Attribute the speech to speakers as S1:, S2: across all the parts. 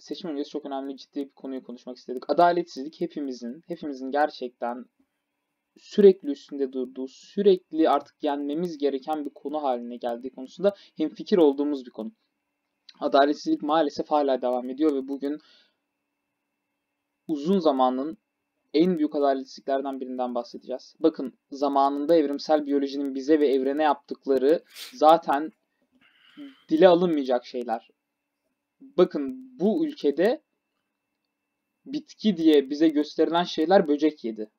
S1: seçim öncesi çok önemli ciddi bir konuyu konuşmak istedik. Adaletsizlik hepimizin, hepimizin gerçekten sürekli üstünde durduğu, sürekli artık yenmemiz gereken bir konu haline geldiği konusunda hemfikir olduğumuz bir konu. Adaletsizlik maalesef hala devam ediyor ve bugün uzun zamanın en büyük adaletsizliklerden birinden bahsedeceğiz. Bakın zamanında evrimsel biyolojinin bize ve evrene yaptıkları zaten dile alınmayacak şeyler. Bakın bu ülkede bitki diye bize gösterilen şeyler böcek yedi.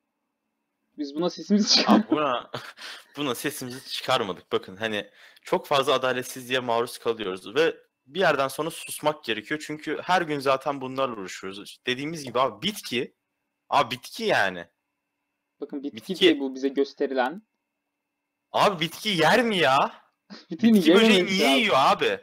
S1: Biz buna sesimizi çıkar.
S2: Abi buna, buna sesimizi çıkarmadık. Bakın hani çok fazla adaletsizliğe maruz kalıyoruz ve bir yerden sonra susmak gerekiyor. Çünkü her gün zaten bunlarla uğraşıyoruz. Dediğimiz gibi abi bitki, abi bitki yani.
S1: Bakın bitki,
S2: Bitki.
S1: diye bu bize gösterilen.
S2: Abi bitki yer mi ya? Bitki böceği niye
S1: lazım.
S2: yiyor abi?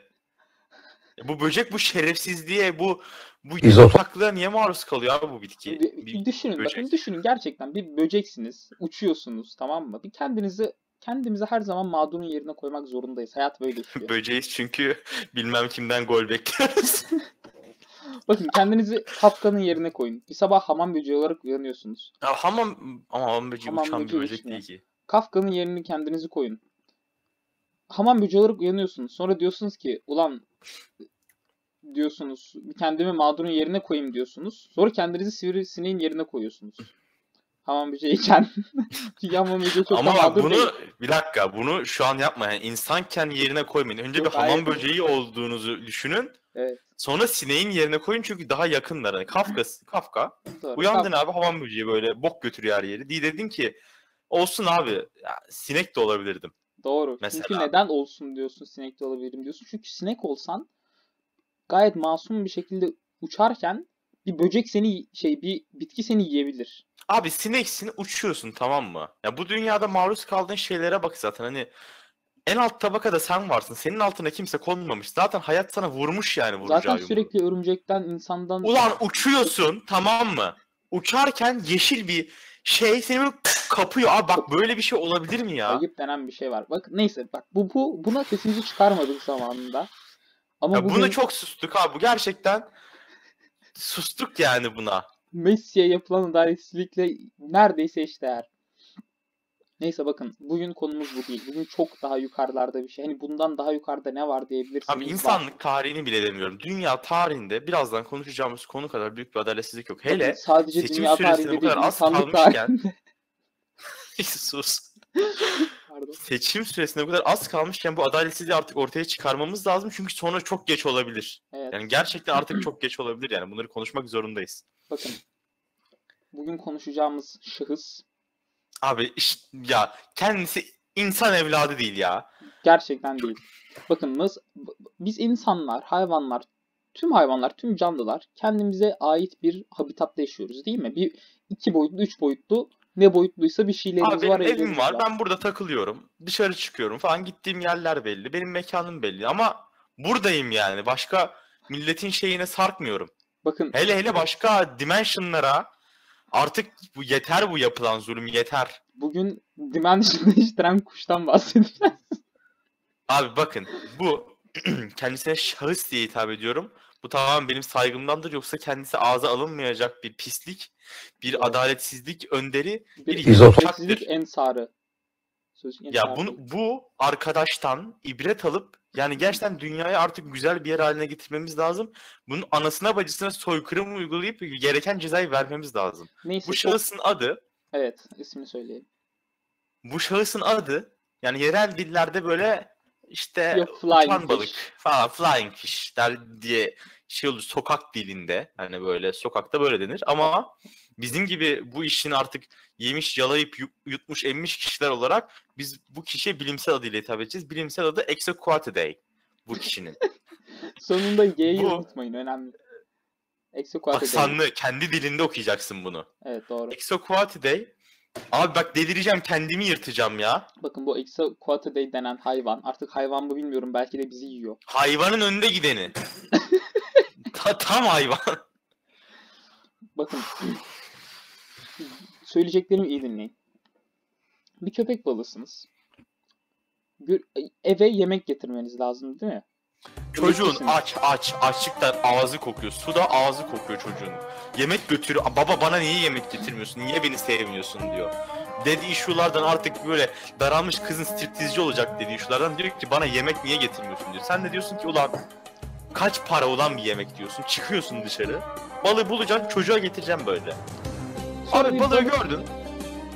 S2: Ya Bu böcek bu şerefsizliğe, bu bu yataklığa niye maruz kalıyor abi bu bitki?
S1: Bir,
S2: Bir
S1: düşünün bakın
S2: böcek.
S1: düşünün gerçekten bir böceksiniz. Uçuyorsunuz tamam mı? Bir kendinizi kendimizi her zaman mağdurun yerine koymak zorundayız. Hayat böyle işliyor.
S2: Böceğiz çünkü bilmem kimden gol bekliyoruz.
S1: Bakın kendinizi Kafka'nın yerine koyun. Bir sabah hamam böceği olarak uyanıyorsunuz.
S2: ya hamam ama hamam böceği
S1: Hamam
S2: uçan bir
S1: böceği
S2: böcek
S1: uçmuyor.
S2: değil ki.
S1: Kafka'nın yerini kendinizi koyun. Hamam böceği olarak uyanıyorsunuz. Sonra diyorsunuz ki ulan diyorsunuz kendimi mağdurun yerine koyayım diyorsunuz. Sonra kendinizi sivrisineğin yerine koyuyorsunuz. Hamam böceğiyken. Hamam böceği çok
S2: Ama bak bunu
S1: değil.
S2: bir dakika bunu şu an yapma yani insanken yerine koymayın. Önce
S1: Yok,
S2: bir hamam böceği olduğunuzu düşünün.
S1: Evet.
S2: Sonra sineğin yerine koyun çünkü daha yakınlar. Hani Kafka, Kafka
S1: Doğru.
S2: uyandın abi hamam böceği böyle bok götürüyor her yeri. Diye dedin ki olsun abi ya, sinek de olabilirdim.
S1: Doğru.
S2: Mesela.
S1: Çünkü neden olsun diyorsun sinek de olabilirim diyorsun. Çünkü sinek olsan gayet masum bir şekilde uçarken bir böcek seni şey bir bitki seni yiyebilir.
S2: Abi sineksin uçuyorsun tamam mı? Ya bu dünyada maruz kaldığın şeylere bak zaten hani en alt tabakada sen varsın. Senin altına kimse konmamış. Zaten hayat sana vurmuş yani vuracağı
S1: Zaten
S2: yumruğu.
S1: sürekli örümcekten, insandan
S2: Ulan uçuyorsun tamam mı? Uçarken yeşil bir şey seni böyle kapıyor. Abi bak böyle bir şey olabilir mi ya?
S1: ayıp denen bir şey var. Bak neyse bak bu, bu buna sesimizi çıkarmadık zamanında. Ama
S2: ya
S1: bugün
S2: buna çok sustuk abi. Bu gerçekten sustuk yani buna.
S1: Messi'ye yapılan adaletsizlikle neredeyse eşdeğer. Neyse bakın bugün konumuz bu değil. Bugün çok daha yukarılarda bir şey. Hani bundan daha yukarıda ne var diyebilirsiniz.
S2: Abi
S1: Var.
S2: insanlık tarihini bile demiyorum. Dünya tarihinde birazdan konuşacağımız konu kadar büyük bir adaletsizlik yok.
S1: Bakın
S2: Hele
S1: sadece
S2: seçim
S1: dünya
S2: süresine
S1: tarihinde
S2: bu kadar az kalmışken- sus.
S1: Pardon.
S2: Seçim süresine bu kadar az kalmışken bu adaletsizliği artık ortaya çıkarmamız lazım. Çünkü sonra çok geç olabilir.
S1: Evet.
S2: Yani gerçekten artık çok geç olabilir yani. Bunları konuşmak zorundayız.
S1: Bakın. Bugün konuşacağımız şahıs
S2: Abi iş, ya kendisi insan evladı değil ya.
S1: gerçekten değil. Bakınız biz insanlar, hayvanlar, tüm hayvanlar, tüm canlılar kendimize ait bir habitatta yaşıyoruz değil mi? Bir iki boyutlu, üç boyutlu ne boyutluysa bir şeylerimiz
S2: Abi benim
S1: var.
S2: evim
S1: evlerimiz
S2: var. Ben burada takılıyorum. Dışarı çıkıyorum falan. Gittiğim yerler belli. Benim mekanım belli. Ama buradayım yani. Başka milletin şeyine sarkmıyorum.
S1: Bakın
S2: Hele hele başka dimensionlara artık bu yeter bu yapılan zulüm yeter.
S1: bugün Dimension'da değiştiren kuştan bahsedeceğiz.
S2: Abi bakın bu kendisine şahıs diye hitap ediyorum. Bu tamamen benim saygımdandır yoksa kendisi ağza alınmayacak bir pislik, bir adaletsizlik önderi, bir
S1: Bir
S3: İzot-
S1: adaletsizlik ensarı. Sözcük
S2: Ya bunu bu arkadaştan ibret alıp yani gerçekten dünyayı artık güzel bir yer haline getirmemiz lazım. Bunun anasına bacısına soykırım uygulayıp gereken cezayı vermemiz lazım.
S1: Neyse
S2: Bu
S1: çok-
S2: şahısın adı,
S1: Evet ismini söyleyelim.
S2: bu şahısın adı yani yerel dillerde böyle işte
S1: Yok, flying
S2: uçan balık falan flying fish der diye şey olur sokak dilinde hani böyle sokakta böyle denir ama bizim gibi bu işin artık yemiş yalayıp yu- yutmuş emmiş kişiler olarak biz bu kişiye bilimsel adıyla hitap edeceğiz. Bilimsel adı Exoquatidae bu kişinin.
S1: Sonunda Y'yi unutmayın önemli. Exoquatidae.
S2: Aksanlı kendi dilinde okuyacaksın bunu.
S1: Evet doğru.
S2: Exoquatidae Abi bak delireceğim kendimi yırtacağım ya.
S1: Bakın bu Exoquatidae denen hayvan. Artık hayvan mı bilmiyorum belki de bizi yiyor.
S2: Hayvanın önünde gideni. Ta- tam hayvan.
S1: Bakın. Söyleyeceklerimi iyi dinleyin. Bir köpek balığısınız. Gö- Eve yemek getirmeniz lazım değil mi?
S2: Çocuğun aç aç açlıktan ağzı kokuyor. Suda ağzı kokuyor çocuğun. Yemek götürüyor. Baba bana niye yemek getirmiyorsun? Niye beni sevmiyorsun diyor. Dedi issue'lardan artık böyle daralmış kızın striptizci olacak dedi issue'lardan diyor ki bana yemek niye getirmiyorsun diyor. Sen de diyorsun ki ulan kaç para olan bir yemek diyorsun. Çıkıyorsun dışarı. Balığı bulacaksın çocuğa getireceğim böyle.
S1: Sonra
S2: Abi
S1: bir
S2: balığı
S1: balık-
S2: gördün.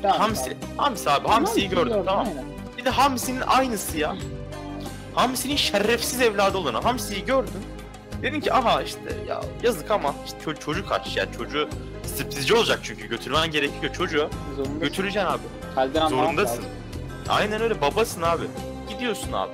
S1: Tamam,
S2: Hamsi. Hamsi abi.
S1: tamam.
S2: Hamsiyi gördün tamam.
S1: aynen.
S2: Bir de Hamsi'nin aynısı ya. Hamsi'nin şerefsiz evladı olanı. Hamsi'yi gördün. Dedin ki aha işte ya yazık ama işte ço- çocuk aç yani çocuğu striptizci olacak çünkü götürmen gerekiyor çocuğu.
S1: Zorundasın.
S2: Götüreceksin abi.
S1: Halden anlamak
S2: Zorundasın.
S1: lazım.
S2: Aynen öyle babasın abi. Gidiyorsun abi.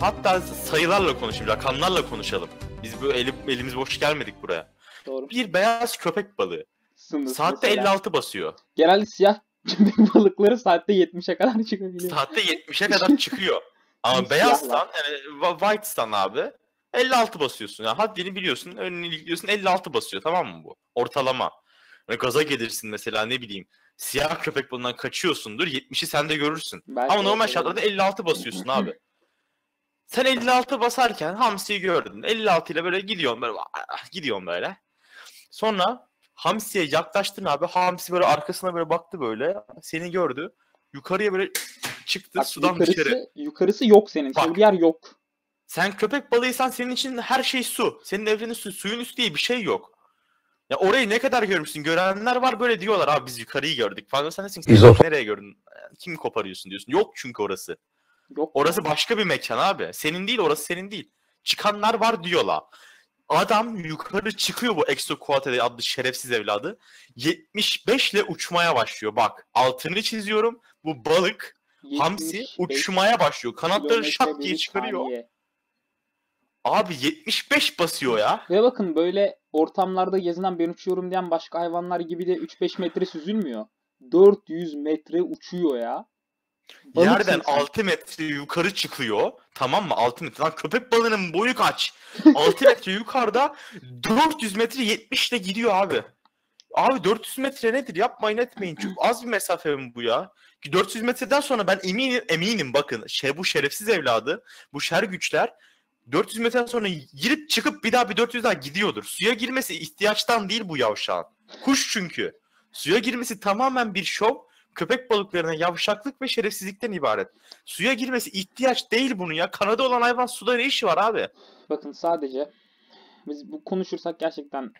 S2: Hatta sayılarla konuşayım, rakamlarla konuşalım. Biz böyle elim, elimiz boş gelmedik buraya.
S1: Doğru.
S2: Bir beyaz köpek balığı
S1: Sınırsız
S2: saatte
S1: mesela.
S2: 56 basıyor.
S1: Genelde siyah köpek balıkları saatte 70'e kadar çıkabiliyor.
S2: Saatte 70'e kadar çıkıyor. Ama beyazsan
S1: siyahlar.
S2: yani white'san abi 56 basıyorsun. Yani haddini biliyorsun, önünü ilikliyorsun 56 basıyor tamam mı bu? Ortalama. Ve gaza gelirsin mesela ne bileyim. Siyah köpek balığından kaçıyorsundur 70'i sen de görürsün.
S1: Belki
S2: Ama normal şartlarda 56 basıyorsun abi. Sen 56 basarken hamsiyi gördün. 56 ile böyle gidiyorsun böyle ah, gidiyorsun böyle. Sonra hamsiye yaklaştın abi. Hamsi böyle arkasına böyle baktı böyle. Seni gördü. Yukarıya böyle çıktı
S1: Bak,
S2: sudan
S1: yukarısı,
S2: dışarı.
S1: yukarısı yok senin.
S2: Bak.
S1: Bir yer yok.
S2: Sen köpek balığıysan senin için her şey su. Senin evrenin su. Suyun üstü diye bir şey yok. Ya orayı ne kadar görmüşsün? Görenler var böyle diyorlar abi biz yukarıyı gördük falan. Sen desin ki, nereye gördün? Kimi koparıyorsun diyorsun. Yok çünkü orası.
S1: Yok.
S2: Orası başka bir mekan abi. Senin değil orası senin değil. Çıkanlar var diyorlar. Adam yukarı çıkıyor bu Exoquate'de adlı şerefsiz evladı. 75 ile uçmaya başlıyor. Bak altını çiziyorum. Bu balık hamsi
S1: 75
S2: uçmaya başlıyor. Kanatları şak diye çıkarıyor.
S1: saniye.
S2: Abi 75 basıyor ya.
S1: Ve bakın böyle ortamlarda gezilen ben uçuyorum diyen başka hayvanlar gibi de 3-5 metre süzülmüyor. 400 metre uçuyor ya.
S2: Yerden
S1: sen.
S2: 6 metre yukarı çıkıyor. Tamam mı? 6 metre. Lan köpek balığının boyu kaç? 6 metre yukarıda 400 metre 70 ile gidiyor abi. Abi 400 metre nedir? Yapmayın etmeyin. Çok az bir mesafe mi bu ya? Ki 400 metreden sonra ben eminim eminim bakın şey bu şerefsiz evladı bu şer güçler 400 metreden sonra girip çıkıp bir daha bir 400 daha gidiyordur. Suya girmesi ihtiyaçtan değil bu yavşağın. Kuş çünkü. Suya girmesi tamamen bir şov. Köpek balıklarına yavşaklık ve şerefsizlikten ibaret. Suya girmesi ihtiyaç değil bunun ya. Kanada olan hayvan suda ne işi var abi?
S1: Bakın sadece biz bu konuşursak gerçekten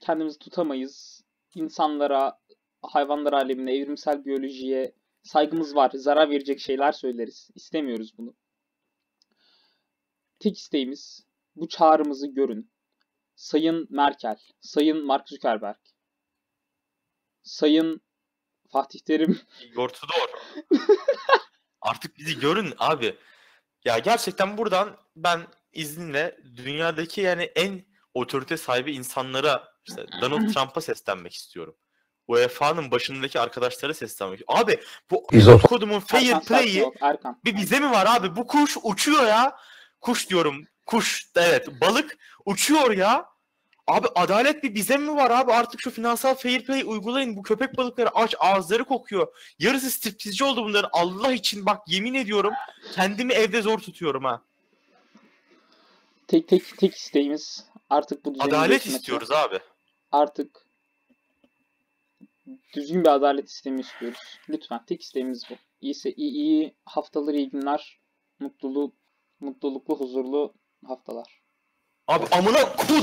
S1: kendimizi tutamayız. İnsanlara, hayvanlar alemine, evrimsel biyolojiye saygımız var. Zarar verecek şeyler söyleriz. İstemiyoruz bunu. Tek isteğimiz bu çağrımızı görün. Sayın Merkel, Sayın Mark Zuckerberg, Sayın Fatih Terim,
S2: Ortador. Artık bizi görün abi. Ya gerçekten buradan ben izninle dünyadaki yani en otorite sahibi insanlara işte Donald Trump'a seslenmek istiyorum. UEFA'nın başındaki arkadaşlara seslenmek Abi bu kodumun fair play'i bir bize mi var abi? Bu kuş uçuyor ya. Kuş diyorum. Kuş. Evet. Balık uçuyor ya. Abi adalet bir bize mi var abi? Artık şu finansal fair play uygulayın. Bu köpek balıkları aç ağızları kokuyor. Yarısı striptizci oldu bunların. Allah için bak yemin ediyorum kendimi evde zor tutuyorum ha.
S1: Tek tek tek isteğimiz artık bu
S2: Adalet istiyoruz abi.
S1: Artık düzgün bir adalet sistemi istiyoruz. Lütfen tek isteğimiz bu. İyisi iyi, iyi haftalar, iyi günler, mutluluk, mutluluklu, huzurlu haftalar.
S2: Abi amına kodum